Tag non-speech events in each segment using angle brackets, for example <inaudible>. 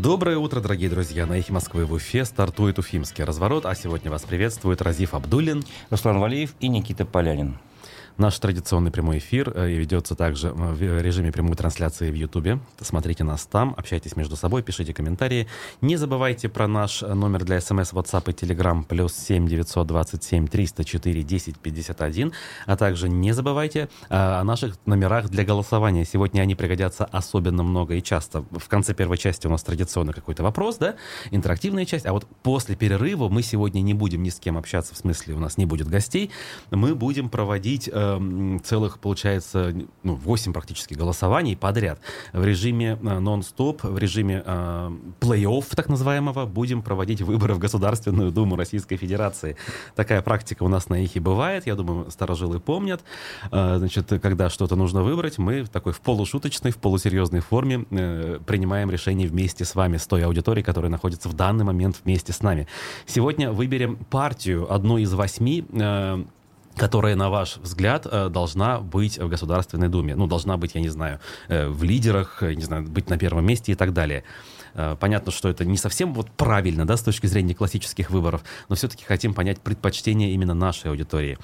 Доброе утро, дорогие друзья. На эхе Москвы в Уфе стартует Уфимский разворот, а сегодня вас приветствует Разиф Абдулин, Руслан Валиев и Никита Полянин. Наш традиционный прямой эфир э, ведется также в режиме прямой трансляции в Ютубе. Смотрите нас там, общайтесь между собой, пишите комментарии. Не забывайте про наш номер для смс, WhatsApp и Telegram плюс 7 927 304 10 51. А также не забывайте э, о наших номерах для голосования. Сегодня они пригодятся особенно много и часто. В конце первой части у нас традиционно какой-то вопрос, да, интерактивная часть. А вот после перерыва мы сегодня не будем ни с кем общаться, в смысле у нас не будет гостей. Мы будем проводить э, целых, получается, ну, 8 практически голосований подряд. В режиме э, нон-стоп, в режиме э, плей-офф так называемого будем проводить выборы в Государственную Думу Российской Федерации. Такая практика у нас на ихе бывает, я думаю, старожилы помнят. Э, значит, когда что-то нужно выбрать, мы в такой в полушуточной, в полусерьезной форме э, принимаем решение вместе с вами, с той аудиторией, которая находится в данный момент вместе с нами. Сегодня выберем партию, одну из восьми, э, которая, на ваш взгляд, э, должна быть в Государственной Думе? Ну, должна быть, я не знаю, э, в лидерах, не знаю, быть на первом месте и так далее. Э, понятно, что это не совсем вот правильно, да, с точки зрения классических выборов, но все-таки хотим понять предпочтение именно нашей аудитории.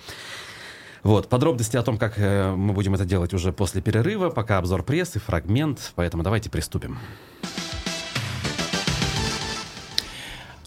Вот, подробности о том, как мы будем это делать уже после перерыва, пока обзор прессы, фрагмент, поэтому давайте приступим.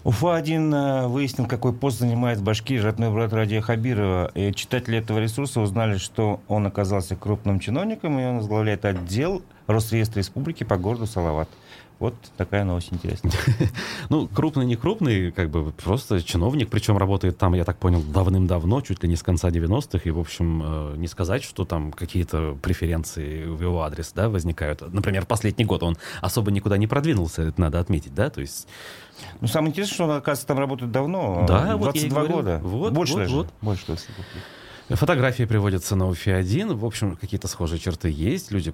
Уфа-1 э, выяснил, какой пост занимает в Башкирии родной брат Радия Хабирова. И читатели этого ресурса узнали, что он оказался крупным чиновником, и он возглавляет отдел Росреестра Республики по городу Салават. Вот такая новость интересная. <laughs> Ну, крупный, не крупный, как бы просто чиновник, причем работает там, я так понял, давным-давно, чуть ли не с конца 90-х, и, в общем, э, не сказать, что там какие-то преференции в его адрес, да, возникают. Например, последний год он особо никуда не продвинулся, это надо отметить, да, то есть... Ну, самое интересное, что он, оказывается, там работает давно, да, 22 вот года. Вот, больше вот, даже. Вот. Больше 20 Фотографии приводятся на УФИ-1. В общем, какие-то схожие черты есть. Люди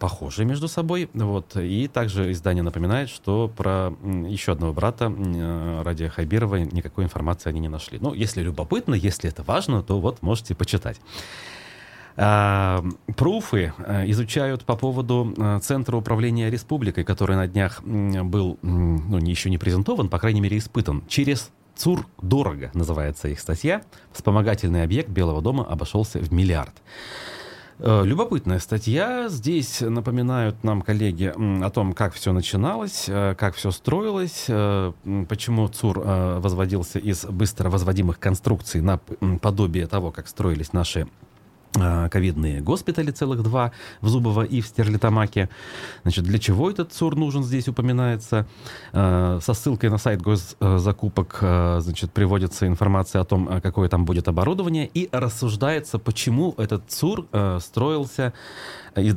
похожи между собой. Вот. И также издание напоминает, что про еще одного брата э, Радия Хайбирова никакой информации они не нашли. Ну, если любопытно, если это важно, то вот можете почитать. А, пруфы э, изучают по поводу э, Центра управления республикой, который на днях был ну, еще не презентован, по крайней мере, испытан. Через ЦУР дорого, называется их статья. Вспомогательный объект Белого дома обошелся в миллиард. Э, любопытная статья. Здесь напоминают нам коллеги о том, как все начиналось, э, как все строилось, э, почему ЦУР возводился из быстро возводимых конструкций на подобие того, как строились наши ковидные госпитали, целых два, в Зубово и в Стерлитамаке. Значит, для чего этот ЦУР нужен, здесь упоминается. А, со ссылкой на сайт госзакупок а, значит, приводится информация о том, какое там будет оборудование, и рассуждается, почему этот ЦУР строился и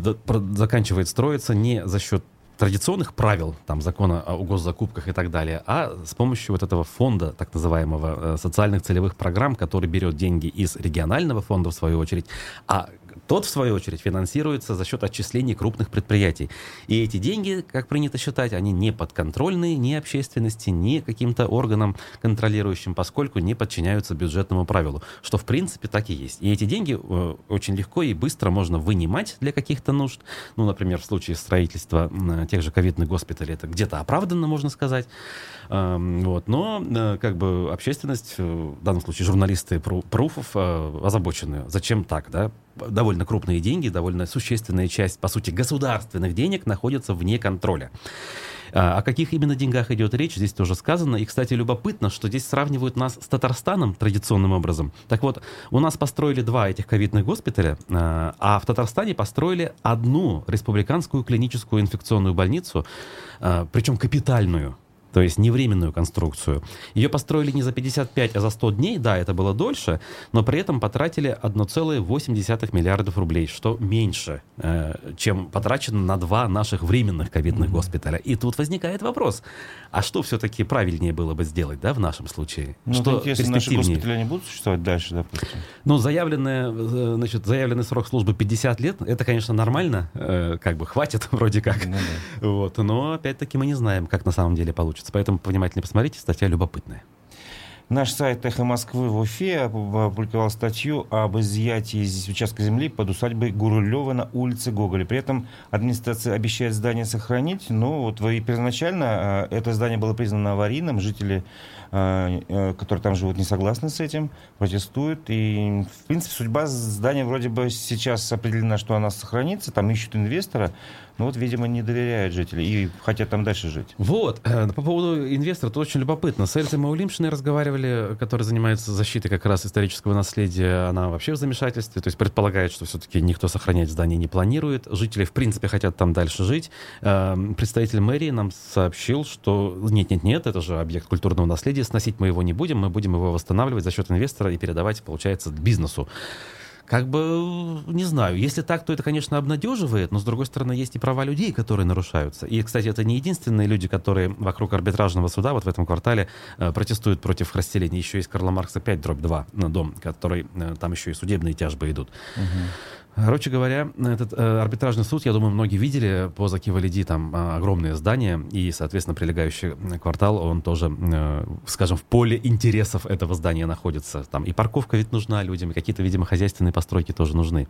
заканчивает строиться не за счет традиционных правил, там, закона о госзакупках и так далее, а с помощью вот этого фонда, так называемого, э, социальных целевых программ, который берет деньги из регионального фонда, в свою очередь, а тот, в свою очередь, финансируется за счет отчислений крупных предприятий. И эти деньги, как принято считать, они не подконтрольны ни общественности, ни каким-то органам контролирующим, поскольку не подчиняются бюджетному правилу, что в принципе так и есть. И эти деньги э, очень легко и быстро можно вынимать для каких-то нужд. Ну, например, в случае строительства тех же ковидных госпиталей, это где-то оправданно, можно сказать. Эм, вот. Но э, как бы общественность, э, в данном случае журналисты пруфов, озабочены. Зачем так, да? Довольно крупные деньги, довольно существенная часть, по сути, государственных денег находится вне контроля. А, о каких именно деньгах идет речь, здесь тоже сказано. И, кстати, любопытно, что здесь сравнивают нас с Татарстаном традиционным образом. Так вот, у нас построили два этих ковидных госпиталя, а, а в Татарстане построили одну республиканскую клиническую инфекционную больницу, а, причем капитальную то есть не временную конструкцию. Ее построили не за 55, а за 100 дней, да, это было дольше, но при этом потратили 1,8 миллиардов рублей, что меньше, э, чем потрачено на два наших временных ковидных mm-hmm. госпиталя. И тут возникает вопрос, а что все-таки правильнее было бы сделать, да, в нашем случае? Ну, что если наши госпитали не будут существовать дальше, допустим? Ну, заявленное, э, значит, заявленный срок службы 50 лет, это, конечно, нормально, э, как бы хватит <laughs> вроде как, ну, да. вот, но опять-таки мы не знаем, как на самом деле получится. Поэтому внимательно посмотрите, статья любопытная. Наш сайт «Эхо Москвы» в Уфе опубликовал статью об изъятии здесь участка земли под усадьбой Гурулева на улице Гоголя. При этом администрация обещает здание сохранить, но вот первоначально это здание было признано аварийным. Жители, которые там живут, не согласны с этим, протестуют. И, в принципе, судьба здания вроде бы сейчас определена, что она сохранится. Там ищут инвестора. Но вот, видимо, не доверяют жители и хотят там дальше жить. Вот. Э, по поводу инвестора, это очень любопытно. С Эльзой Маулимшиной разговаривали, которая занимается защитой как раз исторического наследия. Она вообще в замешательстве. То есть предполагает, что все-таки никто сохранять здание не планирует. Жители, в принципе, хотят там дальше жить. Эм, представитель мэрии нам сообщил, что нет-нет-нет, это же объект культурного наследия, сносить мы его не будем, мы будем его восстанавливать за счет инвестора и передавать, получается, бизнесу. Как бы, не знаю, если так, то это, конечно, обнадеживает, но, с другой стороны, есть и права людей, которые нарушаются. И, кстати, это не единственные люди, которые вокруг арбитражного суда вот в этом квартале э, протестуют против расселения. Еще есть Карла Маркса 5, дробь 2, на дом, который, э, там еще и судебные тяжбы идут. Угу. Короче говоря, этот э, арбитражный суд, я думаю, многие видели по Закивалиди, там э, огромное здание, и, соответственно, прилегающий квартал, он тоже, э, скажем, в поле интересов этого здания находится. Там и парковка ведь нужна людям, и какие-то, видимо, хозяйственные постройки тоже нужны.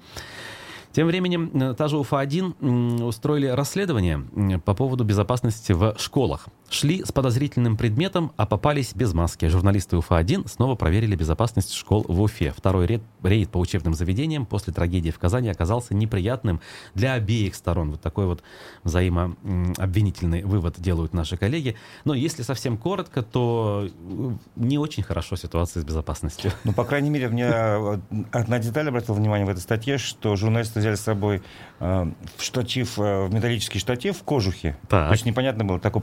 Тем временем, э, та же УФА-1 устроили расследование по поводу безопасности в школах. Шли с подозрительным предметом, а попались без маски. Журналисты УФА-1 снова проверили безопасность школ в Уфе. Второй рейд, рейд по учебным заведениям после трагедии в Казани оказался неприятным для обеих сторон. Вот такой вот взаимообвинительный вывод делают наши коллеги. Но если совсем коротко, то э, не очень хорошо ситуация с безопасностью. Ну, по крайней мере, мне э, одна деталь обратила внимание в этой статье, что журналисты взяли с собой э, штатив, э, металлический штатив в кожухе. Так. То есть непонятно было, такой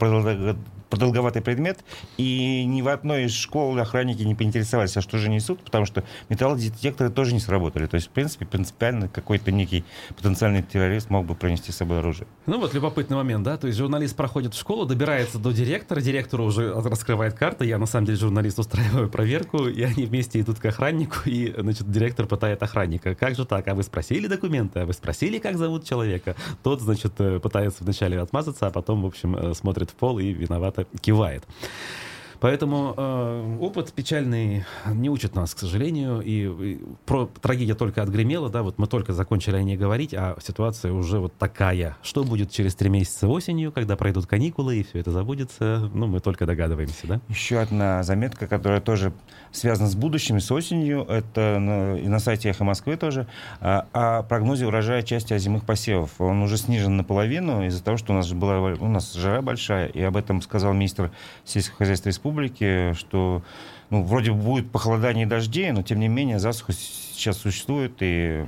продолговатый предмет. И ни в одной из школ охранники не поинтересовались, а что же несут, потому что металлодетекторы тоже не сработали. То есть, в принципе, принципиально какой-то некий потенциальный террорист мог бы пронести с собой оружие. Ну вот любопытный момент, да? То есть журналист проходит в школу, добирается до директора, директор уже раскрывает карты, я на самом деле журналист устраиваю проверку, и они вместе идут к охраннику, и, значит, директор пытает охранника. Как же так? А вы спросили документы? А вы спросили, как зовут человека? Тот, значит, э, пытается вначале отмазаться, а потом, в общем, э, смотрит в пол и виновато кивает. Поэтому э, опыт печальный не учит нас, к сожалению. И, и про трагедия только отгремела, да, вот мы только закончили о ней говорить, а ситуация уже вот такая. Что будет через три месяца осенью, когда пройдут каникулы и все это забудется, ну, мы только догадываемся, да? Еще одна заметка, которая тоже связана с будущим, с осенью, это на, и на сайте «Эхо Москвы» тоже, а, о прогнозе урожая части озимых посевов. Он уже снижен наполовину из-за того, что у нас была у нас жара большая, и об этом сказал министр сельского хозяйства республики республики, что ну, вроде будет похолодание дождей, но тем не менее засуха сейчас существует, и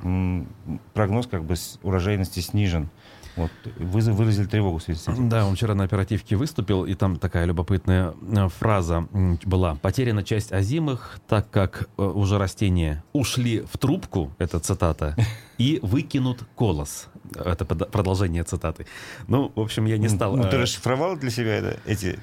прогноз как бы урожайности снижен. Вот, вы выразили тревогу в связи с этим. Да, он вчера на оперативке выступил, и там такая любопытная э, фраза была. Потеряна часть озимых, так как э, уже растения ушли в трубку, это цитата, <laughs> и выкинут колос. Это продолжение цитаты. Ну, в общем, я не стал... Ну, ты э, расшифровал для себя это, эти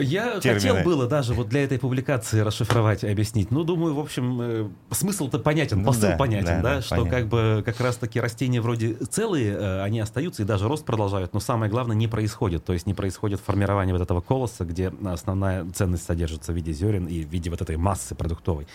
я термины. хотел было даже вот для этой публикации расшифровать и объяснить. Ну, думаю, в общем, э, смысл-то понятен, ну, посыл да, понятен, да, да, да что понятно. как бы как раз-таки растения вроде целые, э, они остаются и даже рост продолжают, но самое главное не происходит, то есть не происходит формирование вот этого колоса, где основная ценность содержится в виде зерен и в виде вот этой массы продуктовой.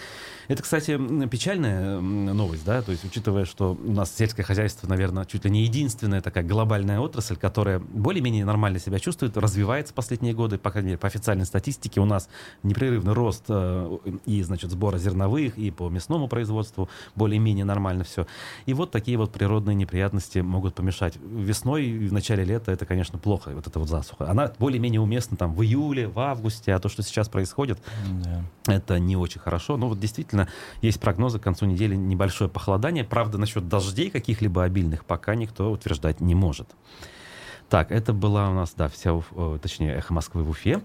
Это, кстати, печальная новость, да, то есть учитывая, что у нас сельское хозяйство, наверное, чуть ли не единственная такая глобальная отрасль, которая более-менее нормально себя чувствует, развивается последние годы, по крайней мере, по официальной статистике у нас непрерывный рост э, и, значит, сбора зерновых, и по мясному производству более-менее нормально все. И вот такие вот природные неприятности могут помешать. Весной и в начале лета это, конечно, плохо, вот эта вот засуха. Она более-менее уместна там в июле, в августе, а то, что сейчас происходит, да. это не очень хорошо. Но вот действительно есть прогнозы к концу недели небольшое похолодание. Правда, насчет дождей каких-либо обильных пока никто утверждать не может. Так, это была у нас, да, вся, точнее, «Эхо Москвы» в Уфе.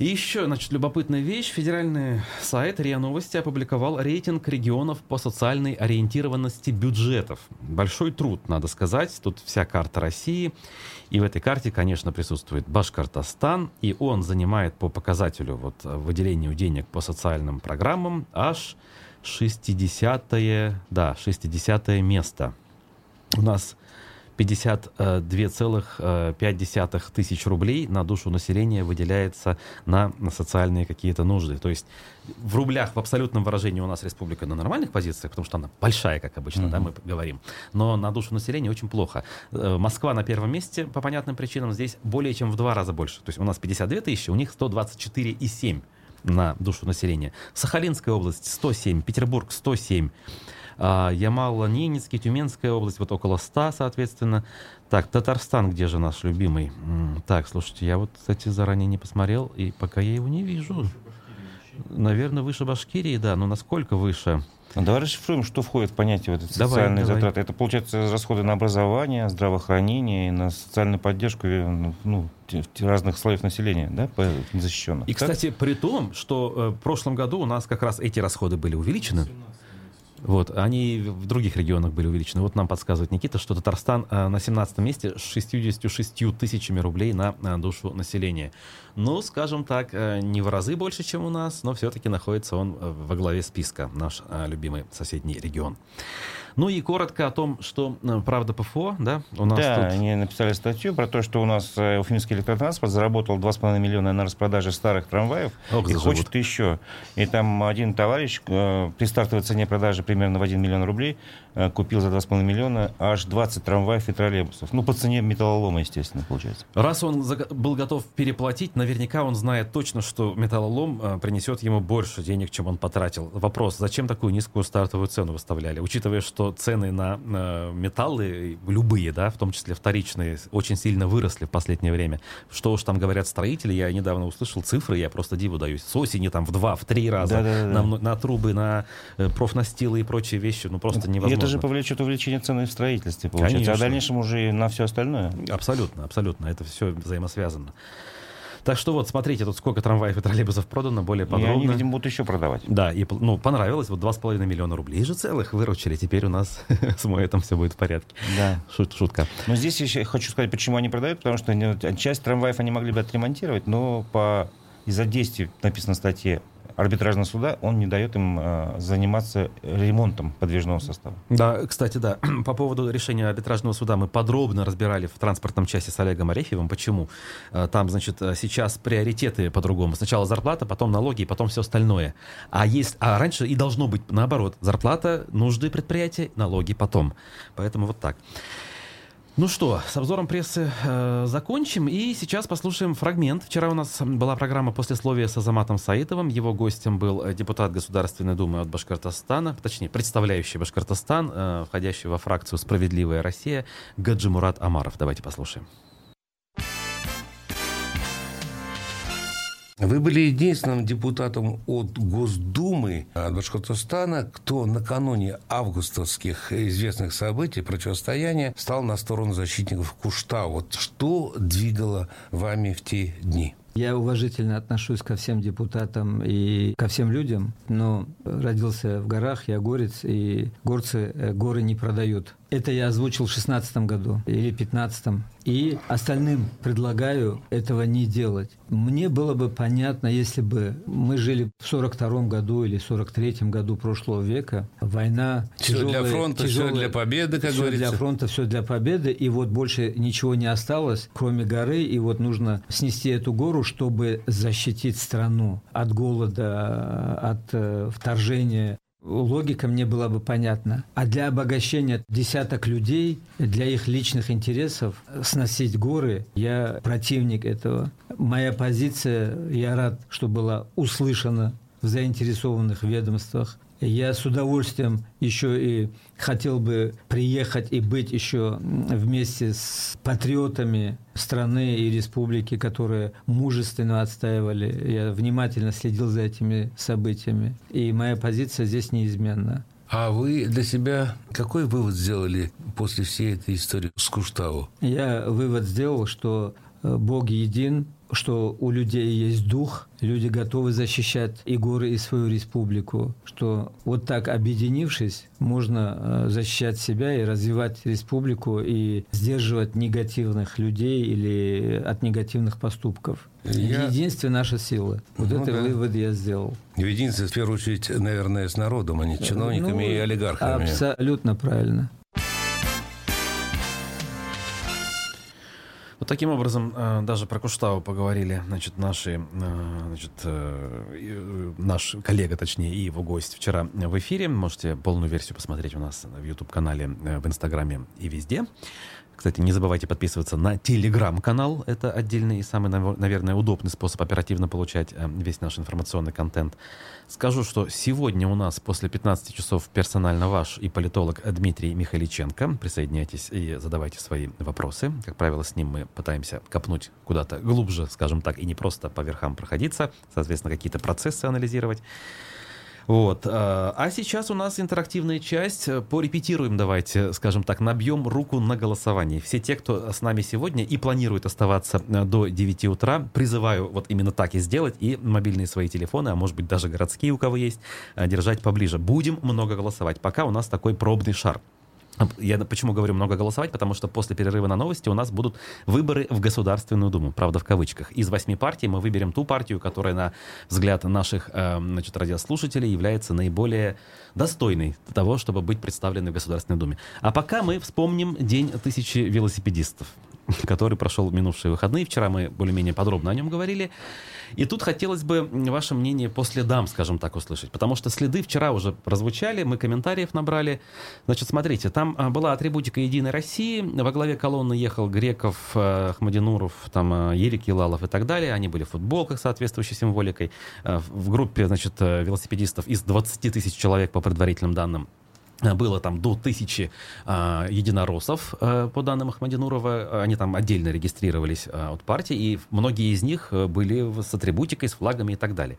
И еще, значит, любопытная вещь. Федеральный сайт РИА Новости опубликовал рейтинг регионов по социальной ориентированности бюджетов. Большой труд, надо сказать. Тут вся карта России. И в этой карте, конечно, присутствует Башкортостан. И он занимает по показателю вот, выделению денег по социальным программам аж 60 да, 60 место. У нас 52,5 тысяч рублей на душу населения выделяется на, на социальные какие-то нужды. То есть в рублях в абсолютном выражении у нас республика на нормальных позициях, потому что она большая, как обычно, mm-hmm. да, мы говорим. Но на душу населения очень плохо. Э, Москва на первом месте по понятным причинам, здесь более чем в два раза больше. То есть у нас 52 тысячи, у них 124,7 на душу населения. Сахалинская область 107, Петербург 107. А, Ямало-Ненецкий, Тюменская область, вот около 100, соответственно. Так, Татарстан, где же наш любимый? Так, слушайте, я вот, кстати, заранее не посмотрел, и пока я его не вижу. Наверное, выше Башкирии, да, но насколько выше? Ну, давай расшифруем, что входит в понятие вот эти давай, социальные давай. затраты. Это, получается, расходы на образование, здравоохранение и на социальную поддержку ну, ну разных слоев населения, да, незащищенных. И, так? кстати, при том, что э, в прошлом году у нас как раз эти расходы были увеличены. 17. Вот, они в других регионах были увеличены. Вот нам подсказывает Никита, что Татарстан э, на 17 месте с 66 тысячами рублей на, на душу населения. Ну, скажем так, э, не в разы больше, чем у нас, но все-таки находится он э, во главе списка, наш любимый соседний регион. Ну и коротко о том, что э, правда ПФО, да, у нас Да, тут... они написали статью про то, что у нас э, Уфимский электротранспорт заработал 2,5 миллиона на распродаже старых трамваев Ох, и заживут. хочет еще. И там один товарищ э, при стартовой цене продажи примерно в 1 миллион рублей купил за 2,5 миллиона аж 20 трамваев и троллейбусов. Ну, по цене металлолома, естественно, получается. Раз он был готов переплатить, наверняка он знает точно, что металлолом э, принесет ему больше денег, чем он потратил. Вопрос, зачем такую низкую стартовую цену выставляли? Учитывая, что цены на э, металлы, любые, да, в том числе вторичные, очень сильно выросли в последнее время. Что уж там говорят строители, я недавно услышал цифры, я просто диву даюсь. С осени там в два, в три раза да, да, да. На, на трубы, на профнастилы и прочие вещи, ну просто невозможно это же повлечет увеличение цены в строительстве, получается, Конечно. а в дальнейшем уже и на все остальное. Абсолютно, абсолютно. Это все взаимосвязано. Так что вот, смотрите, тут сколько трамваев и троллейбусов продано, более подробно. И они, видимо, будут еще продавать. Да, и ну, понравилось, вот 2,5 миллиона рублей же целых выручили, теперь у нас <laughs> с Моэтом все будет в порядке. Да. Шут, шутка. Но здесь еще хочу сказать, почему они продают, потому что часть трамваев они могли бы отремонтировать, но по из-за действий, написано в статье, арбитражного суда, он не дает им э, заниматься ремонтом подвижного состава. Да, кстати, да. <clears throat> По поводу решения арбитражного суда мы подробно разбирали в транспортном части с Олегом Арефьевым. Почему? Э, там, значит, сейчас приоритеты по-другому. Сначала зарплата, потом налоги, потом все остальное. А, есть, а раньше и должно быть наоборот. Зарплата, нужды предприятия, налоги потом. Поэтому вот так. Ну что, с обзором прессы э, закончим. И сейчас послушаем фрагмент. Вчера у нас была программа «Послесловие» с Азаматом Саитовым. Его гостем был э, депутат Государственной Думы от Башкортостана, точнее, представляющий Башкортостан, э, входящий во фракцию «Справедливая Россия» Гаджимурат Амаров. Давайте послушаем. Вы были единственным депутатом от Госдумы от Башкортостана, кто накануне августовских известных событий противостояния стал на сторону защитников Кушта. Вот что двигало вами в те дни? Я уважительно отношусь ко всем депутатам и ко всем людям, но родился в горах, я горец, и горцы э, горы не продают. Это я озвучил в 16 году или 15 И остальным предлагаю этого не делать. Мне было бы понятно, если бы мы жили в 42 году или 43 году прошлого века. Война все тяжелая, для фронта, тяжелая, все для победы, как все говорится. для фронта, все для победы. И вот больше ничего не осталось, кроме горы. И вот нужно снести эту гору, чтобы защитить страну от голода, от э, вторжения логика мне была бы понятна. А для обогащения десяток людей, для их личных интересов сносить горы, я противник этого. Моя позиция, я рад, что была услышана в заинтересованных ведомствах. Я с удовольствием еще и хотел бы приехать и быть еще вместе с патриотами страны и республики, которые мужественно отстаивали. Я внимательно следил за этими событиями. И моя позиция здесь неизменна. А вы для себя какой вывод сделали после всей этой истории с Куштау? Я вывод сделал, что Бог един, что у людей есть дух, люди готовы защищать и горы, и свою республику, что вот так объединившись, можно э, защищать себя и развивать республику и сдерживать негативных людей или от негативных поступков. Я... Единство наша сила. Вот ну, это да. вывод я сделал. Единство, в первую очередь, наверное, с народом, а не с чиновниками ну, и олигархами. Абсолютно правильно. Таким образом, э, даже про Куштау поговорили, значит, наши, э, значит, э, наш коллега, точнее, и его гость вчера в эфире. Можете полную версию посмотреть у нас в YouTube-канале, в Инстаграме и везде. Кстати, не забывайте подписываться на телеграм-канал. Это отдельный и самый, наверное, удобный способ оперативно получать э, весь наш информационный контент. Скажу, что сегодня у нас после 15 часов персонально ваш и политолог Дмитрий Михаличенко. Присоединяйтесь и задавайте свои вопросы. Как правило, с ним мы пытаемся копнуть куда-то глубже, скажем так, и не просто по верхам проходиться, соответственно, какие-то процессы анализировать. Вот. Э, а сейчас у нас интерактивная часть. Порепетируем давайте, скажем так, набьем руку на голосовании. Все те, кто с нами сегодня и планирует оставаться э, до 9 утра, призываю вот именно так и сделать. И мобильные свои телефоны, а может быть даже городские у кого есть, э, держать поближе. Будем много голосовать. Пока у нас такой пробный шар. Я почему говорю много голосовать? Потому что после перерыва на новости у нас будут выборы в Государственную Думу, правда, в кавычках. Из восьми партий мы выберем ту партию, которая, на взгляд наших э, значит, радиослушателей, является наиболее достойной того, чтобы быть представленной в Государственной Думе. А пока мы вспомним День тысячи велосипедистов <laughs> который прошел минувшие выходные. Вчера мы более-менее подробно о нем говорили. И тут хотелось бы ваше мнение по следам, скажем так, услышать. Потому что следы вчера уже прозвучали, мы комментариев набрали. Значит, смотрите, там а, была атрибутика «Единой России». Во главе колонны ехал Греков, а, Ахмадинуров, там, Ерик Елалов и так далее. Они были в футболках соответствующей символикой. А, в группе, значит, велосипедистов из 20 тысяч человек, по предварительным данным, было там до тысячи э, единороссов, э, по данным Ахмадинурова. Они там отдельно регистрировались э, от партии, и многие из них были с атрибутикой, с флагами и так далее.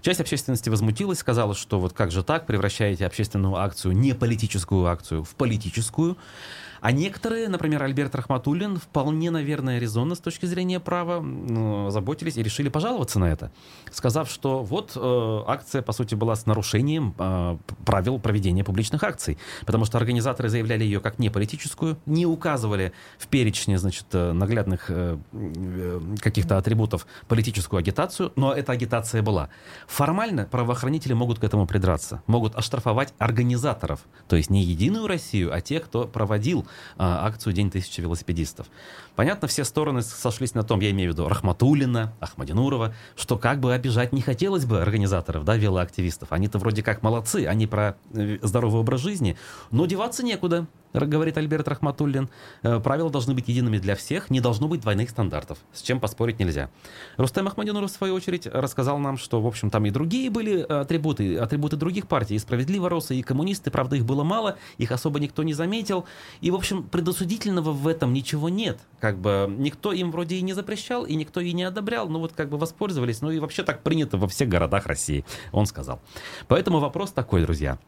Часть общественности возмутилась, сказала, что вот как же так, превращаете общественную акцию, не политическую акцию, в политическую. А некоторые, например, Альберт Рахматуллин, вполне, наверное, резонно с точки зрения права, заботились и решили пожаловаться на это, сказав, что вот э, акция, по сути, была с нарушением э, правил проведения публичных акций, потому что организаторы заявляли ее как не политическую, не указывали в перечне, значит, э, наглядных э, э, каких-то атрибутов политическую агитацию, но эта агитация была. Формально правоохранители могут к этому придраться, могут оштрафовать организаторов, то есть не Единую Россию, а тех, кто проводил а, акцию «День тысячи велосипедистов». Понятно, все стороны сошлись на том, я имею в виду Рахматуллина, Ахмадинурова, что как бы обижать не хотелось бы организаторов, да, велоактивистов. Они-то вроде как молодцы, они про э, здоровый образ жизни, но деваться некуда говорит Альберт Рахматуллин, э, правила должны быть едиными для всех, не должно быть двойных стандартов, с чем поспорить нельзя. Рустем Ахмадинуров, в свою очередь, рассказал нам, что, в общем, там и другие были атрибуты, атрибуты других партий, и справедливо росы, и коммунисты, правда, их было мало, их особо никто не заметил, и, в общем, предосудительного в этом ничего нет. Как бы никто им вроде и не запрещал, и никто и не одобрял, ну вот как бы воспользовались, ну и вообще так принято во всех городах России, он сказал. Поэтому вопрос такой, друзья.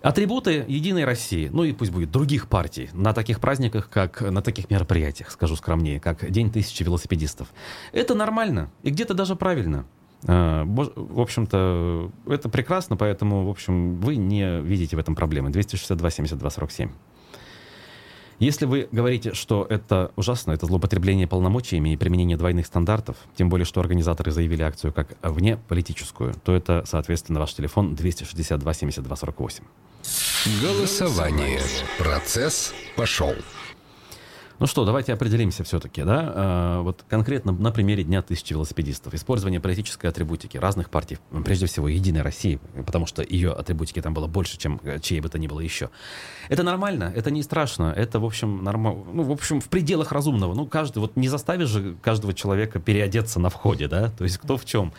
Атрибуты Единой России, ну и пусть будет других партий, на таких праздниках, как на таких мероприятиях, скажу скромнее, как День тысячи велосипедистов. Это нормально и где-то даже правильно. А, в общем-то, это прекрасно, поэтому, в общем, вы не видите в этом проблемы. 262 72 47. Если вы говорите, что это ужасно, это злоупотребление полномочиями и применение двойных стандартов, тем более, что организаторы заявили акцию как вне политическую, то это, соответственно, ваш телефон 262 72 48. Голосование. Процесс пошел. Ну что, давайте определимся все-таки, да, а, вот конкретно на примере Дня тысячи велосипедистов. Использование политической атрибутики разных партий, прежде всего Единой России, потому что ее атрибутики там было больше, чем э, чьей бы то ни было еще. Это нормально, это не страшно, это, в общем, нормально, ну, в общем, в пределах разумного. Ну, каждый, вот не заставишь же каждого человека переодеться на входе, да, то есть кто в чем.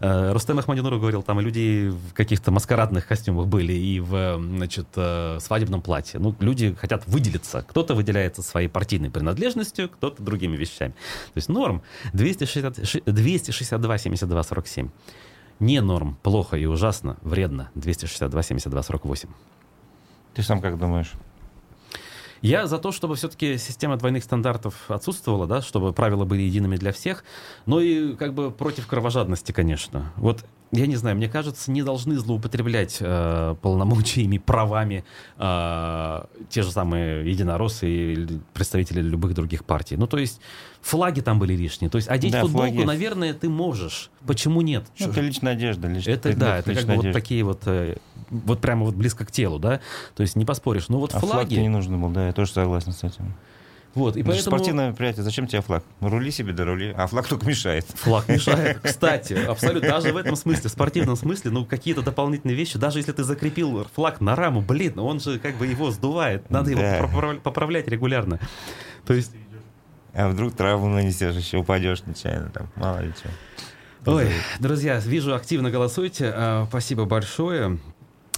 Э, Рустем Ахмадинуров говорил, там люди в каких-то маскарадных костюмах были, и в, значит, э, свадебном платье. Ну, люди хотят выделиться. Кто-то выделяется своей партийной партийной принадлежностью, кто-то другими вещами. То есть норм 260, 262 72 47. Не норм, плохо и ужасно, вредно 262 72 48. Ты сам как думаешь? Я за то, чтобы все-таки система двойных стандартов отсутствовала, да, чтобы правила были едиными для всех, но и как бы против кровожадности, конечно. Вот я не знаю, мне кажется, не должны злоупотреблять э, полномочиями, правами э, те же самые единороссы и представители любых других партий. Ну, то есть флаги там были лишние. То есть одеть да, футболку, флаги... наверное, ты можешь. Почему нет? Ну, это личная одежда. Лич... Это, да, это как бы вот такие вот, э, вот прямо вот близко к телу, да? То есть не поспоришь. Ну, вот а флаги... флаг не нужно был, да, я тоже согласен с этим. Вот, и Это поэтому... Спортивное мероприятие, зачем тебе флаг? Рули себе, да рули, а флаг только мешает. Флаг мешает. <laughs> Кстати, абсолютно, даже в этом смысле, в спортивном смысле, ну, какие-то дополнительные вещи, даже если ты закрепил флаг на раму, блин, он же как бы его сдувает, надо его Да. поправлять регулярно. То есть, А вдруг травму нанесешь, еще упадешь нечаянно, там, мало ли что. ой, друзья, вижу, активно голосуйте, А, спасибо большое.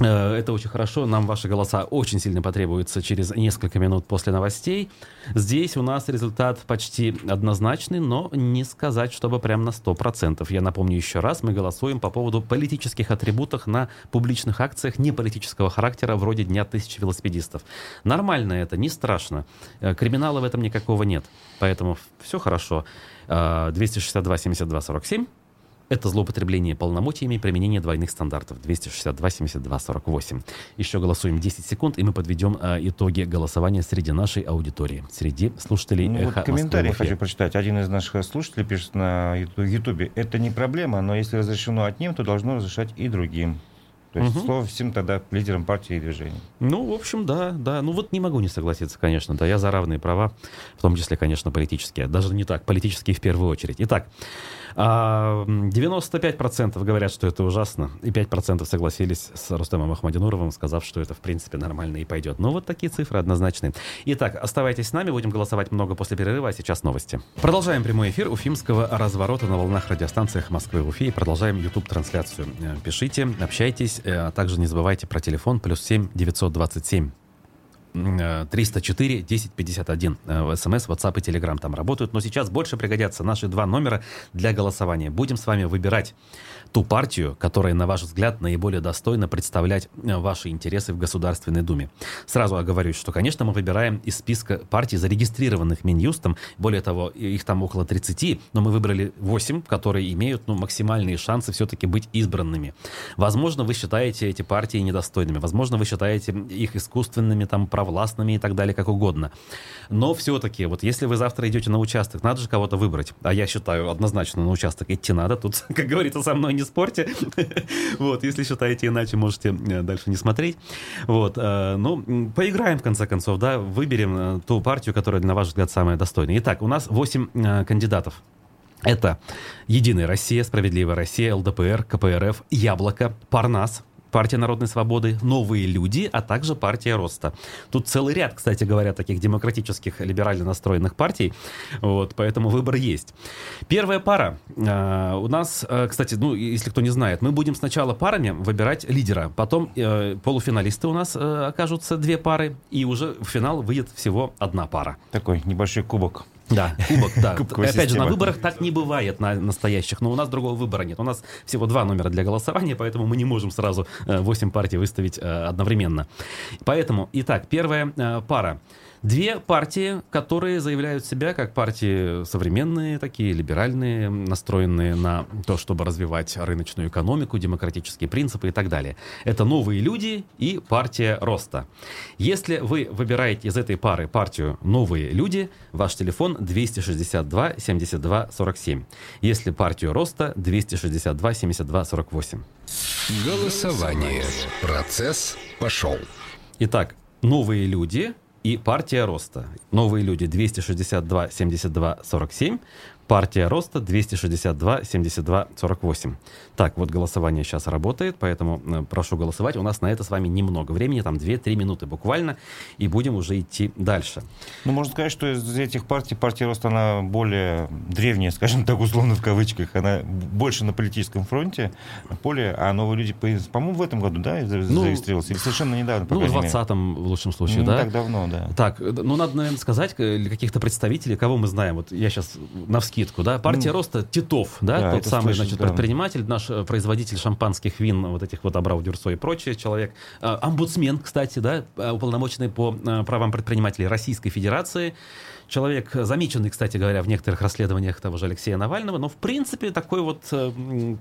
Э, Это очень хорошо. Нам ваши голоса очень сильно потребуются через несколько минут после новостей. Здесь у нас результат почти однозначный, но не сказать, чтобы прям на 100%. Я напомню еще раз, мы голосуем по поводу политических атрибутов на публичных акциях неполитического характера, вроде Дня тысячи велосипедистов. Нормально это, не страшно. Э, Криминала в этом никакого нет. Поэтому все хорошо. Э, 262 72 47 это злоупотребление полномочиями и применение двойных стандартов. 262, 72, 48. Еще голосуем 10 секунд, и мы подведем э, итоги голосования среди нашей аудитории, среди слушателей Ну, «Эхо вот комментарий Москвы в эфире». хочу прочитать. Один из наших слушателей пишет на Юту- Ютубе. Это не проблема, но если разрешено одним, то должно разрешать и другим. То есть Мгм. слово всем тогда лидерам партии и движения. Ну, в общем, да, да. Ну вот не могу не согласиться, конечно. Да, я за равные права, в том числе, конечно, политические. Даже не так, политические в первую очередь. Итак, 95% говорят, что это ужасно, и 5% согласились с Рустемом Ахмадинуровым, сказав, что это, в принципе, нормально и пойдет. Ну, вот такие цифры однозначные. Итак, оставайтесь с нами, будем голосовать много после перерыва, а сейчас новости. Продолжаем прямой эфир Уфимского разворота на волнах радиостанциях Москвы в Уфе и продолжаем YouTube-трансляцию. Э, Пишите, общайтесь, э, а также не забывайте про телефон плюс 7 927 э, 304 1051. Э, СМС, WhatsApp и Telegram там работают. Но сейчас больше пригодятся наши два номера для голосования. Будем с вами выбирать ту партию, которая, на ваш взгляд, наиболее достойна представлять э, ваши интересы в Государственной Думе. Сразу оговорюсь, что, конечно, мы выбираем из списка партий, зарегистрированных Минюстом. Более того, их там около 30, но мы выбрали 8, которые имеют ну, максимальные шансы все-таки быть избранными. Возможно, вы считаете эти партии недостойными. Возможно, вы считаете их искусственными, там, провластными и так далее, как угодно. Но все-таки, вот если вы завтра идете на участок, надо же кого-то выбрать. А я считаю, однозначно на участок идти надо. Тут, <laughs> как говорится, со мной не спорьте. <laughs> Вот, если считаете иначе, можете э, дальше не смотреть. Вот, э, ну, поиграем, в конце концов, да, выберем э, ту партию, которая, на ваш взгляд, самая достойная. Итак, у нас 8 кандидатов. Это Единая Россия, Справедливая Россия, ЛДПР, КПРФ, Яблоко, Парнас, Партия Народной Свободы, Новые Люди, а также Партия Роста. Тут целый ряд, кстати говоря, таких демократических, либерально настроенных партий, вот, поэтому выбор есть. Первая пара. Э, у нас, э, кстати, ну, если кто не знает, мы будем сначала парами выбирать лидера, потом э, полуфиналисты у нас э, окажутся две пары, и уже в финал выйдет всего одна пара. Такой небольшой кубок. Да, кубок, да. Кубковая Опять же, на система. выборах так не бывает на настоящих, но у нас другого выбора нет. У нас всего два номера для голосования, поэтому мы не можем сразу 8 партий выставить э, одновременно. Поэтому, итак, первая э, пара. Две партии, которые заявляют себя как партии современные, такие либеральные, настроенные на то, чтобы развивать рыночную экономику, демократические принципы и так далее. Это «Новые люди» и партия роста. Если вы выбираете из этой пары партию «Новые люди», ваш телефон 262 72 47. Если партию роста 262 72 48. Голосование. Процесс пошел. Итак, новые люди и партия роста. Новые люди 262 72 47, партия роста 262 72 48. Так, вот голосование сейчас работает, поэтому э, прошу голосовать. У нас на это с вами немного времени, там 2-3 минуты буквально, и будем уже идти дальше. Ну, можно сказать, что из этих партий партия Рост, она более древняя, скажем так, условно в кавычках. Она больше на политическом фронте, поле, а новые люди, по- по-моему, в этом году, да, Ну, зарегистрировался? Или совершенно недавно, по Ну, в крайней мере? 20-м в лучшем случае, Не да? так давно, да. Так, э, ну надо, наверное, сказать э, каких-то представителей, кого мы знаем. Вот я сейчас на вскидку, да. Партия Ну, роста Титов, да, да, тот самый, слышал, значит, да. предприниматель, наш э, производитель шампанских вин, вот этих вот Абрау Дюрсо и прочее, человек. Э, Омбудсмен, кстати, да, э, уполномоченный по правам предпринимателей Российской Федерации. Человек, замеченный, кстати говоря, в некоторых расследованиях того же Алексея Навального, но, в принципе, такой вот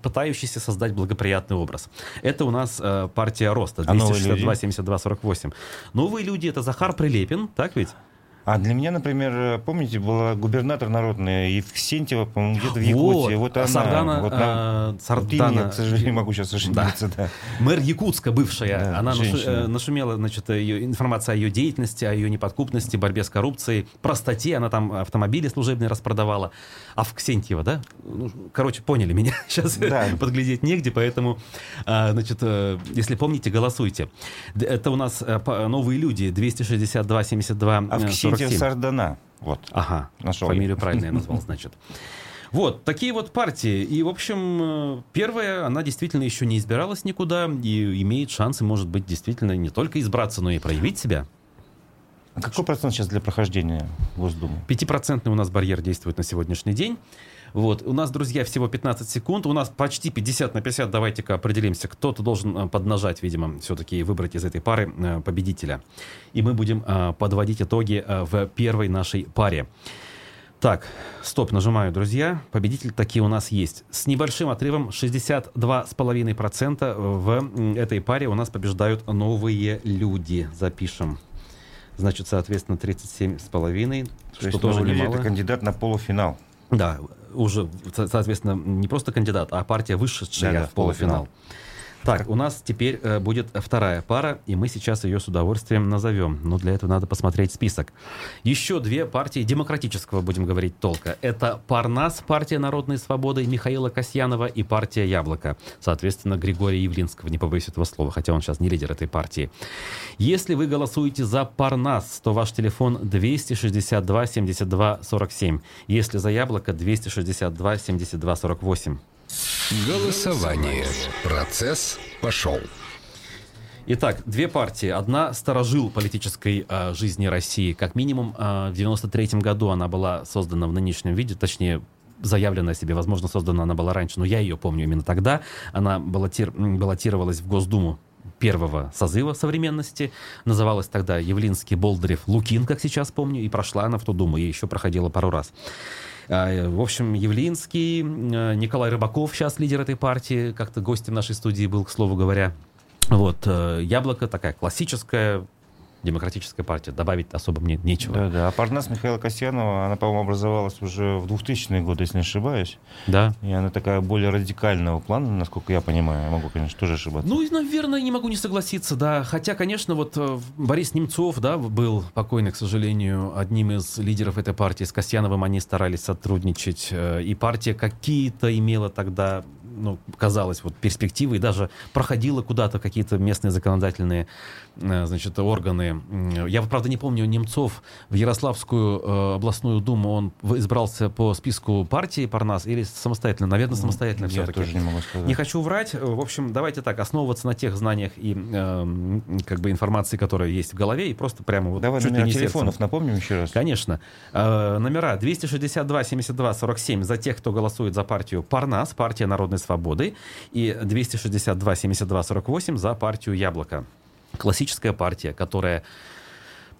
пытающийся создать благоприятный образ. Это у нас партия роста, А новые 262 люди? 72 48. Новые люди — это Захар Прилепин, так ведь? А для меня, например, помните, была губернатор народная Евксентьева, по-моему, где-то в Якутии. Вот, вот она. Сардана, вот, а, вот Сардана. имя, к сожалению, не могу сейчас ошибиться. Да. Мэр Якутска, бывшая, Да, она женщина. э, нашумела, значит, ее, информация о ее деятельности, о ее неподкупности, борьбе с коррупцией, простоте, она там автомобили служебные распродавала. А в Ксентьево, да? Ну, короче, поняли меня. <laughs> Сейчас Да. подглядеть негде, поэтому, а, значит, э, если помните, голосуйте. Это у нас э, новые люди, 262, 72, А в 47. Сардана. Вот. Ага, Нашел фамилию я. правильно я <laughs> назвал, значит. Вот, такие вот партии. И, в общем, первая, она действительно еще не избиралась никуда и имеет шансы, может быть, действительно не только избраться, но и проявить себя. А какой процент сейчас для прохождения в Госдуму? Пятипроцентный у нас барьер действует на сегодняшний день. Вот. У нас, друзья, всего 15 секунд. У нас почти 50 на 50. Давайте-ка определимся. Кто-то должен э, поднажать, видимо, все-таки выбрать из этой пары э, победителя. И мы будем э, подводить итоги в первой нашей паре. Так, стоп, нажимаю, друзья. Победитель такие у нас есть. С небольшим отрывом 62,5% в этой паре у нас побеждают новые люди. Запишем. Значит, соответственно, 37,5, То что есть тоже немало. это кандидат на полуфинал. Да, уже, со- соответственно, не просто кандидат, а партия, вышедшая Да-да, в полуфинал. Так, у нас теперь э, будет вторая пара, и мы сейчас ее с удовольствием назовем. Но для этого надо посмотреть список. Еще две партии демократического, будем говорить, толка. Это Парнас, партия народной свободы Михаила Касьянова и партия Яблоко. Соответственно, Григория Явлинского, не побоюсь этого слова, хотя он сейчас не лидер этой партии. Если вы голосуете за Парнас, то ваш телефон 262 72 47. Если за Яблоко 262 72 48. Голосование. Процесс пошел. Итак, две партии. Одна сторожил политической э, жизни России. Как минимум, э, в 93 году она была создана в нынешнем виде, точнее, заявлена себе, возможно, создана она была раньше, но я ее помню именно тогда. Она баллотир- баллотировалась в Госдуму первого созыва современности. Называлась тогда Явлинский, Болдырев, Лукин, как сейчас помню, и прошла она в ту Думу, и еще проходила пару раз. А, В общем, Явлинский, э, Николай Рыбаков, сейчас лидер этой партии, как-то гостем нашей студии был, к слову говоря. Вот, э, Яблоко такая классическая демократическая партия. Добавить особо мне нечего. Да, да. А Парнас Михаила Касьянова, она, по-моему, образовалась уже в 2000-е годы, если не ошибаюсь. Да. И она такая более радикального плана, насколько я понимаю. Я могу, конечно, тоже ошибаться. Ну, и, наверное, не могу не согласиться, да. Хотя, конечно, вот э, Борис Немцов, да, был покойный, к сожалению, одним из лидеров этой партии. С Касьяновым они старались сотрудничать. э, И партия какие-то имела тогда, ну, казалось, вот перспективы. И даже проходила куда-то какие-то местные законодательные, э, значит, органы. Я, правда, не помню, Немцов в Ярославскую э, областную думу, он избрался по списку партии Парнас или самостоятельно? Наверное, самостоятельно я все-таки. тоже не могу сказать. Не хочу врать. В общем, давайте так, основываться на тех знаниях и эм, как бы информации, которая есть в голове, и просто прямо вот Давай чуть ли номера не сердцем. телефонов напомним еще раз. Конечно. Э, номера 262 72 47 за тех, кто голосует за партию Парнас, партия Народной Свободы, и 262 72 48 за партию Яблоко. Классическая партия, которая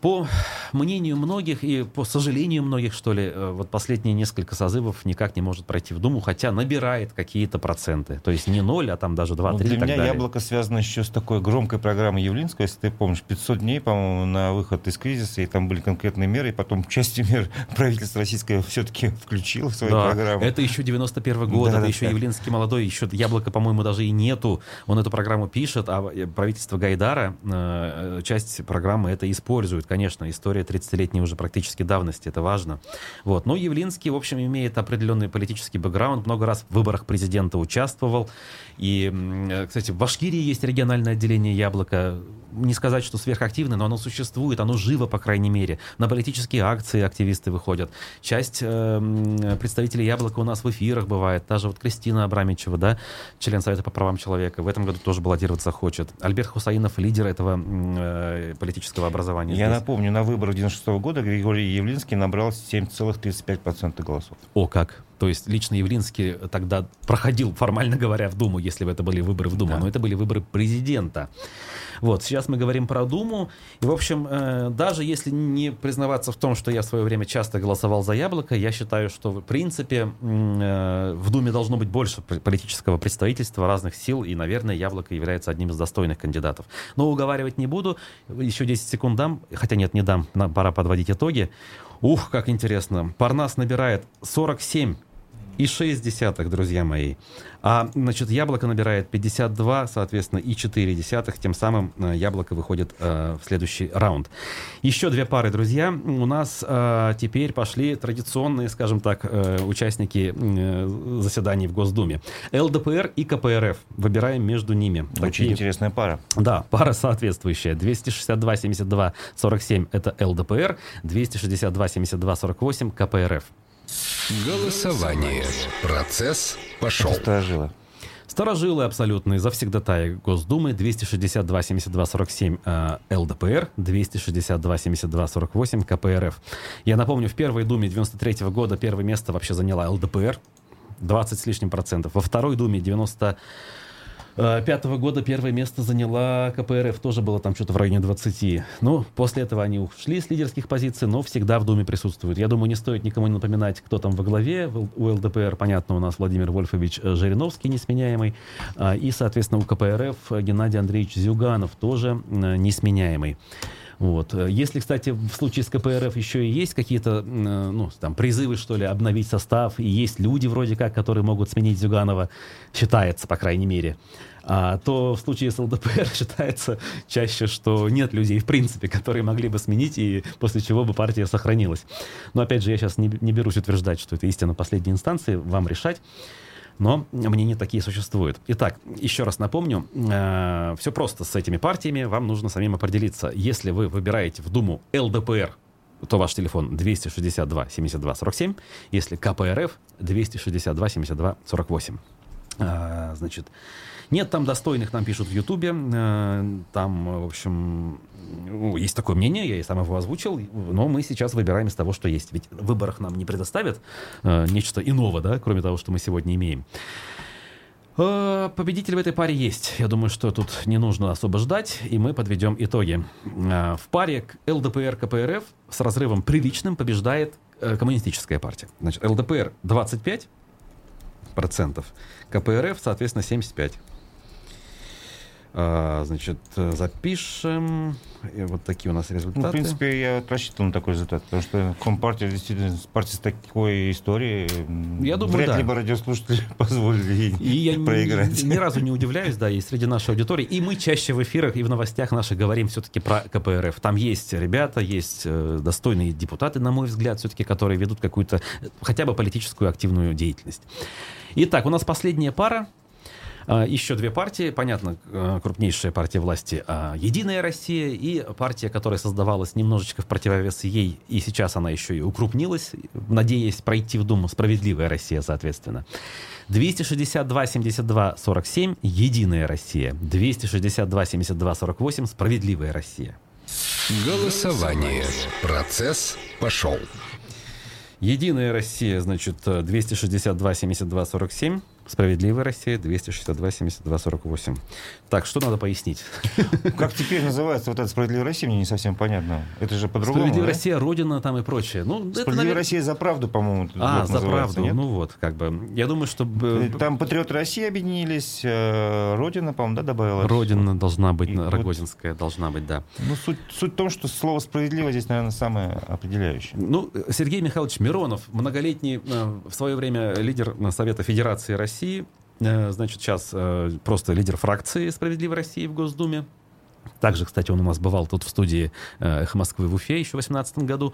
по мнению многих и по сожалению многих, что ли, э, вот последние несколько созывов никак не может пройти в Думу, хотя набирает какие-то проценты. То есть не ноль, а там даже 2-3 Ну, для меня далее. яблоко связано еще с такой громкой программой Явлинского, если ты помнишь, 500 дней, по-моему, на выход из кризиса, и там были конкретные меры, и потом частью мер <laughs> правительство российское все-таки включило в свою Да, программу. это еще 91 год, Да, это да, еще да. Явлинский молодой, еще Яблоко, по-моему, даже и нету. Он эту программу пишет, а э, правительство Гайдара э, часть программы это использует. Конечно, история 30-летней уже практически давности, это важно. Вот. Но Явлинский, в общем, имеет определенный политический бэкграунд, много раз в выборах президента участвовал. И, э, кстати, в Башкирии есть региональное отделение Яблоко. Не сказать, что сверхактивное, но оно существует, оно живо, по крайней мере. На политические акции активисты выходят. Часть э, представителей Яблока у нас в эфирах бывает. Та же вот Кристина Абрамичева, да, член Совета по правам человека, в этом году тоже баллотироваться хочет. Альберт Хусаинов, лидер этого э, политического образования. Я здесь. напомню, на выборах 96 года Григорий Явлинский набрал 7,35% голосов. О, как. То есть лично Явлинский тогда проходил, формально говоря, в Думу, если бы это были выборы в Думу, Да. но это были выборы президента. Вот, сейчас мы говорим про Думу. И, в общем, э, даже если не признаваться в том, что я в свое время часто голосовал за яблоко, я считаю, что, в принципе, э, в Думе должно быть больше политического представительства разных сил, и, наверное, яблоко является одним из достойных кандидатов. Но уговаривать не буду. Еще 10 секунд дам. Хотя нет, не дам. Нам пора подводить итоги. Ух, как интересно. Парнас набирает 47 и 6 десятых, друзья мои. А, значит, яблоко набирает 52, соответственно, и 4 десятых. Тем самым э, яблоко выходит э, в следующий раунд. Еще две пары, друзья. У нас э, теперь пошли традиционные, скажем так, э, участники э, заседаний в Госдуме. ЛДПР и КПРФ. Выбираем между ними. Очень Такие... интересная пара. Да, пара соответствующая. 262, 72, 47 это ЛДПР, 262, 72, 48 КПРФ. Голосование. Процесс пошел. Сторожилы. Старожилы абсолютные, завсегдатаи Госдумы, 262 72 47 э, ЛДПР, 262 72 48 КПРФ. Я напомню, в первой Думе 93 -го года первое место вообще заняла ЛДПР, 20 с лишним процентов. Во второй Думе 90 Э, пятого года первое место заняла КПРФ, тоже было там что-то в районе 20. Ну, после этого они ушли с лидерских позиций, но всегда в Думе присутствуют. Я думаю, не стоит никому напоминать, кто там во главе. У ЛДПР, понятно, у нас Владимир Вольфович э, Жириновский, несменяемый. А, и, соответственно, у КПРФ Геннадий Андреевич Зюганов, тоже э, несменяемый. Вот. Если, кстати, в случае с КПРФ еще и есть какие-то ну, там, призывы, что ли, обновить состав, и есть люди вроде как, которые могут сменить Зюганова, считается, по крайней мере, а, то в случае с ЛДПР <laughs> считается чаще, что нет людей, в принципе, которые могли бы сменить, и после чего бы партия сохранилась. Но, опять же, я сейчас не, не берусь утверждать, что это истина последней инстанции, вам решать но мнения такие существуют. Итак, еще раз напомню, э, все просто с этими партиями, вам нужно самим определиться. Если вы выбираете в Думу ЛДПР, то ваш телефон 262 72 47, если КПРФ 262 72 48. А, значит, нет там достойных, нам пишут в Ютубе. Э, там, в общем, есть такое мнение, я и сам его озвучил, но мы сейчас выбираем из того, что есть. Ведь в выборах нам не предоставят э, нечто иного, да, кроме того, что мы сегодня имеем. Э, победитель в этой паре есть. Я думаю, что тут не нужно особо ждать, и мы подведем итоги. В паре ЛДПР КПРФ с разрывом приличным побеждает коммунистическая партия. Значит, ЛДПР 25 процентов, КПРФ, соответственно, 75 а, значит, запишем. И вот такие у нас результаты. Ну, в принципе, я рассчитывал на такой результат, потому что Компартия действительно партия с такой историей. Я думаю, вряд да. ли бы радиослушатели <laughs> позволили и я проиграть. Ни, ни разу не удивляюсь, да, и среди нашей аудитории. И мы чаще в эфирах и в новостях наших говорим все-таки про КПРФ. Там есть ребята, есть э, достойные депутаты, на мой взгляд, все-таки, которые ведут какую-то хотя бы политическую активную деятельность. Итак, у нас последняя пара. А, еще две партии, понятно, э, крупнейшая партия власти а, «Единая Россия» и партия, которая создавалась немножечко в противовес ей, и сейчас она еще и укрупнилась, надеясь пройти в Думу «Справедливая Россия», соответственно. 262 72 47 «Единая Россия», 262 72 48 «Справедливая Россия». Голосование. Процесс пошел. Единая Россия, значит, 262 72 47 Справедливая Россия 262 72 48. Так, что надо пояснить? <laughs> Как теперь называется вот эта Справедливая Россия, мне не совсем понятно. Это же по-другому. Справедливая да? Россия, Родина там и прочее. Ну, Справедливая это, наверное... Россия за правду, по-моему. А, за правду. Нет? Ну вот, как бы. Я думаю, что... Там патриоты России объединились, э, Родина, по-моему, да, добавила? Родина должна быть, и Рогозинская вот... должна быть, да. Ну, суть, суть в том, что слово справедливо здесь, наверное, самое определяющее. Ну, Сергей Михайлович Миронов, многолетний э, в свое время лидер Совета Федерации России, России, э, значит, сейчас э, просто лидер фракции «Справедливой России» в Госдуме. Также, кстати, он у нас бывал тут в студии э, «Эхо Москвы» в Уфе еще в 2018 году.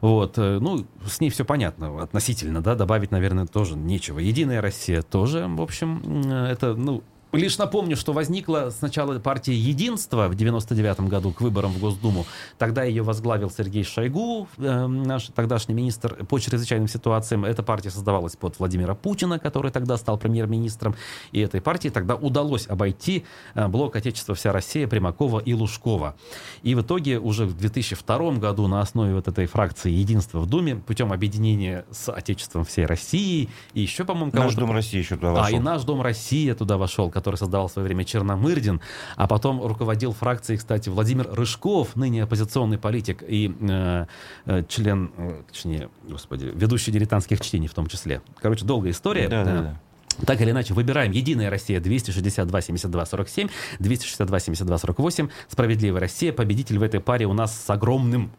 Вот. Ну, с ней все понятно относительно, да, добавить, наверное, тоже нечего. «Единая Россия» тоже, в общем, это, ну, Лишь напомню, что возникла сначала партия «Единство» в 99 году к выборам в Госдуму. Тогда ее возглавил Сергей Шойгу, э, наш тогдашний министр по чрезвычайным ситуациям. Эта партия создавалась под Владимира Путина, который тогда стал премьер-министром. И этой партии тогда удалось обойти э, блок «Отечество вся Россия» Примакова и Лужкова. И в итоге уже в 2002 году на основе вот этой фракции «Единство» в Думе путем объединения с «Отечеством всей России» и еще, по-моему, Наш Дом России еще туда вошел. А, и «Наш Дом России» туда вошел, который создавал в свое время Черномырдин, а потом руководил фракцией, кстати, Владимир Рыжков, ныне оппозиционный политик и э, э, член, э, точнее, господи, ведущий дилетантских чтений в том числе. Короче, долгая история. Да, да, да. Так или иначе, выбираем «Единая Россия» 262 72 47, 262 72 48, «Справедливая Россия». Победитель в этой паре у нас с огромным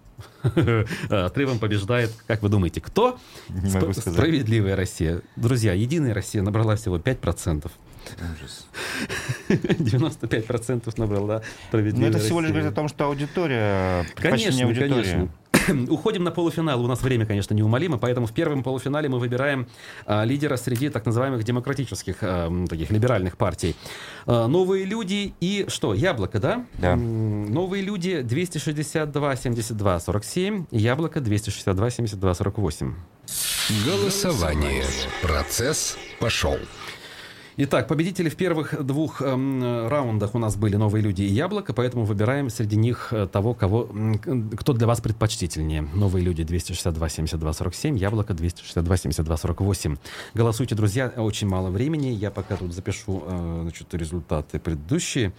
<laughs> отрывом побеждает, как вы думаете, кто? Сказать. «Справедливая Россия». Друзья, «Единая Россия» набрала всего 5%. Ужас. 95% набрала Но «Справедливая это всего лишь Россия». говорит о том, что аудитория, Конечно, аудитории. конечно. <clears throat> Уходим на полуфинал. У нас время, конечно, неумолимо, поэтому в первом полуфинале мы выбираем а, лидера среди так называемых демократических, а, таких либеральных партий. А, новые люди и что? Яблоко, да? Да. Новые люди 262 72 47, Яблоко 262 72 48. Голосование. Процесс пошел. Итак, победители в первых двух эм, раундах у нас были новые люди и яблоко, поэтому выбираем среди них э, того, кого, кто для вас предпочтительнее. Новые люди 262 72 47, яблоко 262 72 48. Голосуйте, друзья, очень мало времени. Я пока тут запишу э, значит, результаты предыдущие.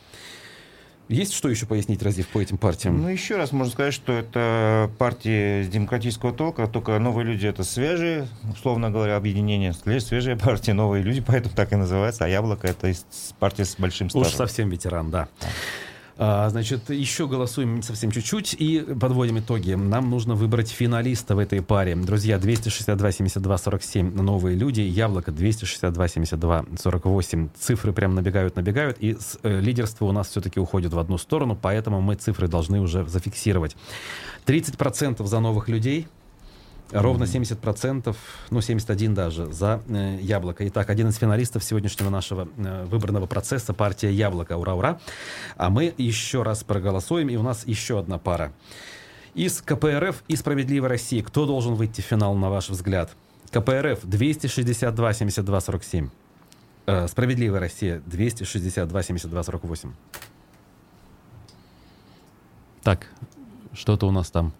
Есть что еще пояснить, Разив, по этим партиям? Ну, еще раз можно сказать, что это партии с демократического толка, только новые люди это свежие, условно говоря, объединение, све- свежие партии, новые люди, <laughs> поэтому так и называется, а яблоко это из партии с большим Уж стажем. совсем ветеран, да. А, значит, еще голосуем совсем чуть-чуть и подводим итоги. Нам нужно выбрать финалиста в этой паре. Друзья, 262 72 47 новые люди, яблоко 262 72 48. Цифры прям набегают, набегают, и э, лидерство у нас все-таки уходит в одну сторону, поэтому мы цифры должны уже зафиксировать. 30% за новых людей, Ровно 70%, ну 71 даже, за э, «Яблоко». Итак, один из финалистов сегодняшнего нашего э, выбранного процесса – партия «Яблоко». Ура-ура! А мы еще раз проголосуем, и у нас еще одна пара. Из КПРФ и «Справедливой России» кто должен выйти в финал, на ваш взгляд? КПРФ 262 72 47. Э, «Справедливая Россия» 262 72 48. Так, что-то у нас там.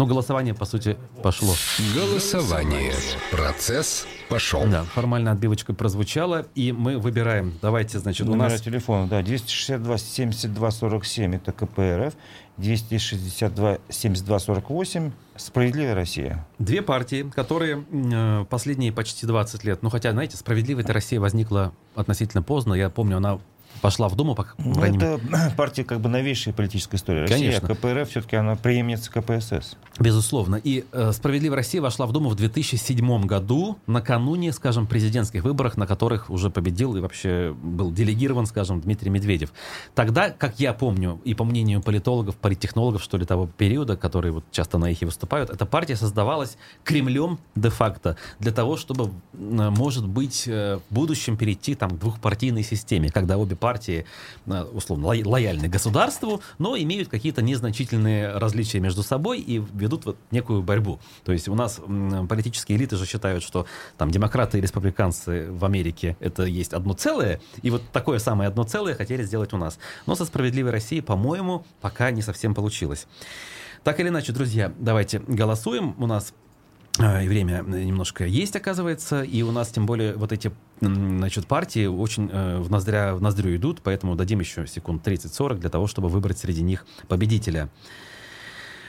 Ну, голосование, по сути, пошло. Голосование. Процесс пошел. Да, формально отбивочка прозвучала, и мы выбираем. Давайте, значит, у нас... телефона, да, 262 72 47 это КПРФ, 262 72 48 Справедливая Россия. Две партии, которые э, последние почти 20 лет, ну хотя, знаете, справедливая Россия возникла относительно поздно. Я помню, она пошла в Думу, по Ну, мере. это <clears throat> партия как бы новейшей политической истории России, Конечно. а КПРФ все-таки она преемница КПСС. Безусловно. И э, «Справедливая Россия» вошла в Думу в 2007 году, накануне, скажем, президентских выборах, на которых уже победил и вообще был делегирован, скажем, Дмитрий Медведев. Тогда, как я помню, и по мнению политологов, политтехнологов, что ли, того периода, которые вот часто на их и выступают, эта партия создавалась Кремлем де-факто для того, чтобы, может быть, э, в будущем перейти там, к двухпартийной системе, когда обе партии, э, условно, лоя- лояльны государству, но имеют какие-то незначительные различия между собой и ведут вот некую борьбу. То есть у нас политические элиты же считают, что там демократы и республиканцы в Америке это есть одно целое, и вот такое самое одно целое хотели сделать у нас. Но со «Справедливой Россией», по-моему, пока не совсем получилось. Так или иначе, друзья, давайте голосуем. У нас и время немножко есть, оказывается, и у нас тем более вот эти значит, партии очень э, в, ноздря, в ноздрю идут, поэтому дадим еще секунд 30-40 для того, чтобы выбрать среди них победителя.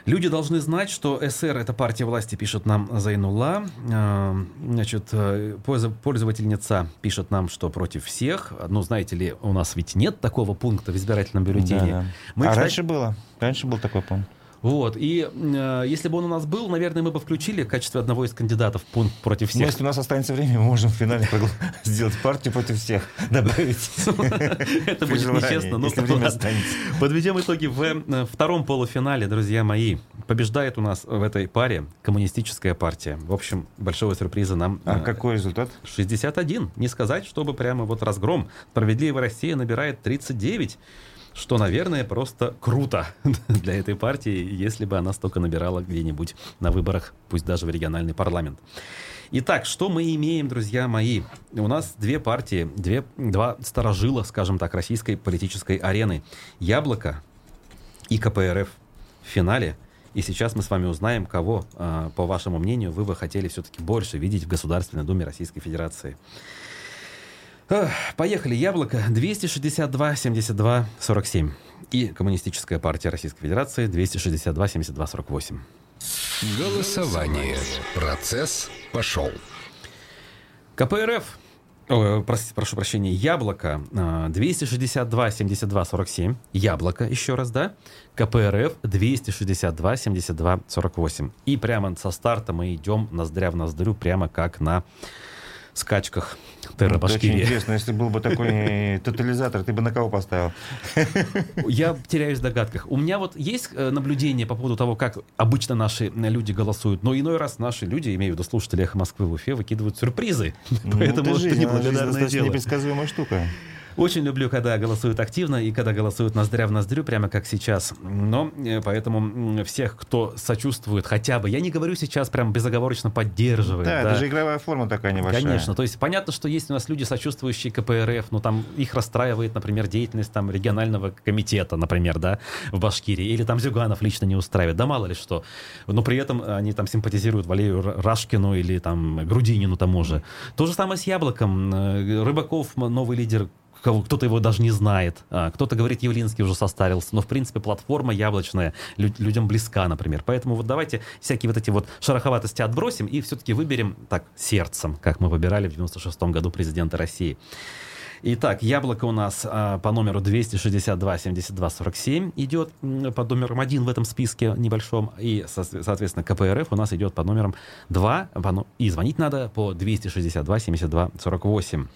Люди должны знать, что СР — это партия власти, пишет нам Зайнула. Э, Значит, э, пользо- пользовательница пишет нам, что против всех. Ну, знаете ли, у нас ведь нет такого пункта в избирательном бюллетене. Да, да. Мы, а кстати, раньше было. Раньше был такой пункт. Вот, и э, если бы он у нас был, наверное, мы бы включили в качестве одного из кандидатов пункт против Но всех. если у нас останется время, мы можем в финале <laughs> сделать партию против всех. <laughs> Добавить. <laughs> Это будет нечестно, но. Подведем итоги в э, втором полуфинале, друзья мои. Побеждает у нас в этой паре коммунистическая партия. В общем, большого сюрприза нам А э, какой результат? 61. Не сказать, чтобы прямо вот разгром. Справедливая Россия набирает 39. Что, наверное, просто круто <laughs> для этой партии, если бы она столько набирала где-нибудь на выборах, пусть даже в региональный парламент. Итак, что мы имеем, друзья мои? У нас две партии, две, два старожила, скажем так, российской политической арены. Яблоко и КПРФ в финале. И сейчас мы с вами узнаем, кого, а, по вашему мнению, вы бы хотели все-таки больше видеть в Государственной Думе Российской Федерации. Поехали. Яблоко 262 72 47. И Коммунистическая партия Российской Федерации 262 72 48. Голосование. Процесс пошел. КПРФ Ой, прос- прошу прощения, Яблоко а, 262 72 47. Яблоко, еще раз, да? КПРФ 262 72 48. И прямо со старта мы идем ноздря в ноздрю, прямо как на скачках Терра Это очень Башкирии. интересно, если был бы такой <laughs> тотализатор, ты бы на кого поставил? Я теряюсь в догадках. У меня вот есть э, наблюдение по поводу того, как обычно наши э, люди голосуют, но иной раз наши люди, имею в виду слушатели «Эхо Москвы» в Уфе, выкидывают сюрпризы. <laughs> Ну, Поэтому это это жизнь, жизнь неблагодарное дело. непредсказуемая штука. Очень люблю, когда голосуют активно и когда голосуют ноздря в ноздрю, прямо как сейчас. Но э, поэтому всех, кто сочувствует хотя бы, я не говорю сейчас прям безоговорочно поддерживает. Да, это же игровая форма такая небольшая. Конечно, то есть понятно, что есть у нас люди, сочувствующие КПРФ, но там их расстраивает, например, деятельность там регионального комитета, например, да, в Башкирии, или там Зюганов лично не устраивает, да мало ли что. Но при этом они там симпатизируют Валерию Рашкину или там Грудинину тому же. То же самое с Яблоком. Э, Рыбаков, новый лидер кто-то его даже не знает, а, кто-то говорит, Явлинский уже состарился, но в принципе платформа яблочная лю- людям близка, например. Поэтому вот давайте всякие вот эти вот шероховатости отбросим и все-таки выберем так сердцем, как мы выбирали в 96 году президента России. Итак, яблоко у нас а, по номеру 262 72 47 идет под номером один в этом списке небольшом. И, со- соответственно, КПРФ у нас идет под номером 2. по но- И звонить надо по 262 72 48.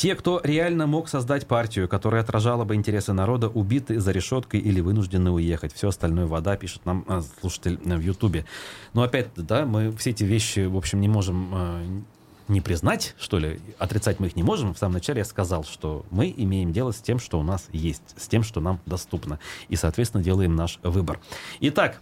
Те, кто реально мог создать партию, которая отражала бы интересы народа, убиты за решеткой или вынуждены уехать. Все остальное вода, пишет нам а, слушатель э, в Ютубе. Но опять, да, мы все эти вещи, в общем, не можем э, не признать, что ли, отрицать мы их не можем. В самом начале я сказал, что мы имеем дело с тем, что у нас есть, с тем, что нам доступно. И, соответственно, делаем наш выбор. Итак,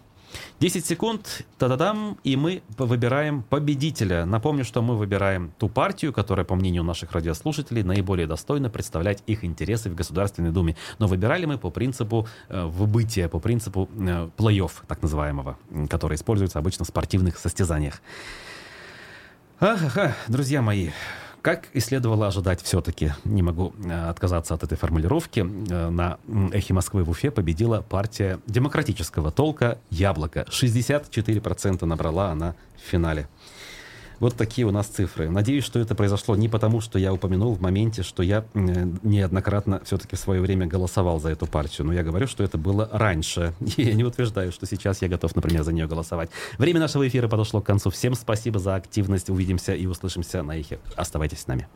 10 секунд, та-да-дам, и мы выбираем победителя. Напомню, что мы выбираем ту партию, которая, по мнению наших радиослушателей, наиболее достойна представлять их интересы в Государственной Думе. Но выбирали мы по принципу э, выбытия, по принципу э, плей-офф, так называемого, который используется обычно в спортивных состязаниях. Ага, друзья мои, как и следовало ожидать все-таки, не могу э, отказаться от этой формулировки, э, на «Эхе Москвы» в Уфе победила партия демократического толка «Яблоко». 64% набрала она в финале. Вот такие у нас цифры. Надеюсь, что это произошло не потому, что я упомянул в моменте, что я неоднократно все-таки в свое время голосовал за эту партию. Но я говорю, что это было раньше. <laughs> И я не утверждаю, что сейчас я готов, например, за нее голосовать. Время нашего эфира подошло к концу. Всем спасибо за активность. Увидимся и услышимся на эхе. Оставайтесь с нами.